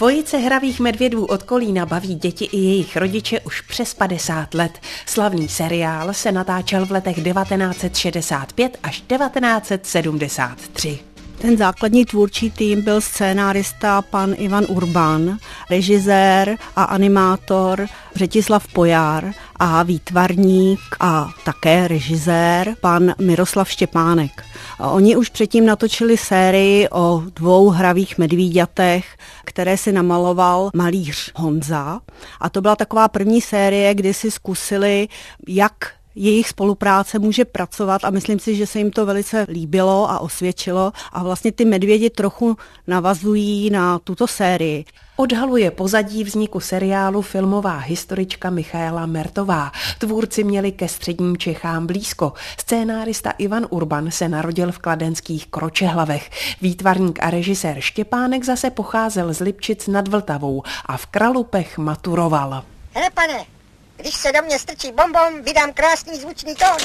Dvojice hravých medvědů od Kolína baví děti i jejich rodiče už přes 50 let. Slavný seriál se natáčel v letech 1965 až 1973. Ten základní tvůrčí tým byl scénárista pan Ivan Urban, režisér a animátor Řetislav Pojár a výtvarník a také režisér pan Miroslav Štěpánek. A oni už předtím natočili sérii o dvou hravých medvíďatech, které si namaloval malíř Honza. A to byla taková první série, kdy si zkusili, jak jejich spolupráce může pracovat a myslím si, že se jim to velice líbilo a osvědčilo a vlastně ty medvědi trochu navazují na tuto sérii. Odhaluje pozadí vzniku seriálu filmová historička Michaela Mertová. Tvůrci měli ke středním Čechám blízko. Scénárista Ivan Urban se narodil v kladenských Kročehlavech. Výtvarník a režisér Štěpánek zase pocházel z Lipčic nad Vltavou a v Kralupech maturoval. Hele pane, když se do mě strčí bombom, vydám krásný zvučný tón.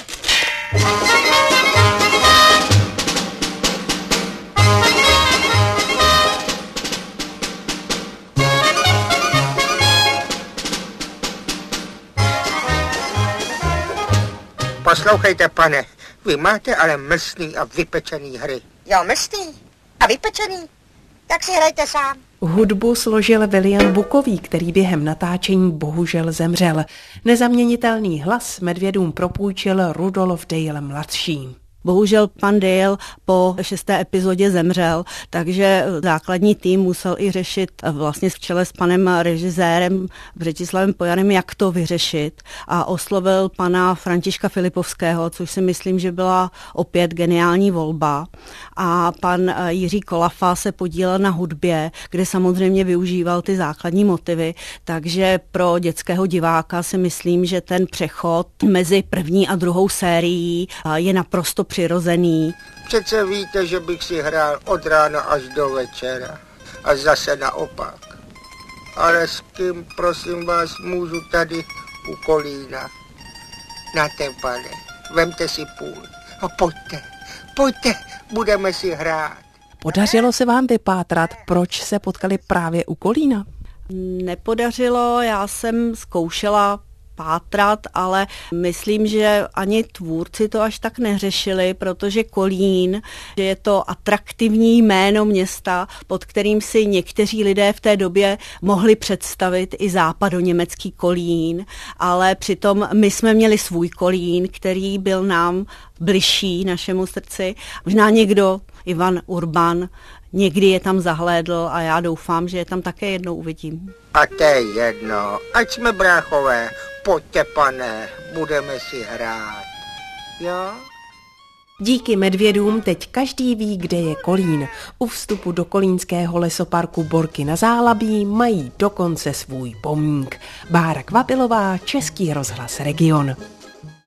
Poslouchejte, pane, vy máte ale mlsný a vypečený hry. Jo, mlsný a vypečený. Tak si hrajte sám. Hudbu složil William Bukový, který během natáčení bohužel zemřel. Nezaměnitelný hlas medvědům propůjčil Rudolf Dale mladší. Bohužel pan Dale po šesté epizodě zemřel, takže základní tým musel i řešit vlastně v čele s panem režisérem Břetislavem Pojanem, jak to vyřešit a oslovil pana Františka Filipovského, což si myslím, že byla opět geniální volba. A pan Jiří Kolafa se podílel na hudbě, kde samozřejmě využíval ty základní motivy, takže pro dětského diváka si myslím, že ten přechod mezi první a druhou sérií je naprosto přirozený. Přece víte, že bych si hrál od rána až do večera. A zase naopak. Ale s kým, prosím vás, můžu tady u kolína? Na ten pane, vemte si půl. A pojďte, pojďte, budeme si hrát. Podařilo se vám vypátrat, proč se potkali právě u Kolína? Nepodařilo, já jsem zkoušela pátrat, ale myslím, že ani tvůrci to až tak neřešili, protože Kolín, že je to atraktivní jméno města, pod kterým si někteří lidé v té době mohli představit i západoněmecký Kolín, ale přitom my jsme měli svůj Kolín, který byl nám bližší našemu srdci. Možná někdo, Ivan Urban, někdy je tam zahlédl a já doufám, že je tam také jednou uvidím. A to je jedno, ať jsme bráchové, pojďte pane, budeme si hrát. Jo? Díky medvědům teď každý ví, kde je Kolín. U vstupu do kolínského lesoparku Borky na Zálabí mají dokonce svůj pomník. Bára Kvapilová, Český rozhlas Region.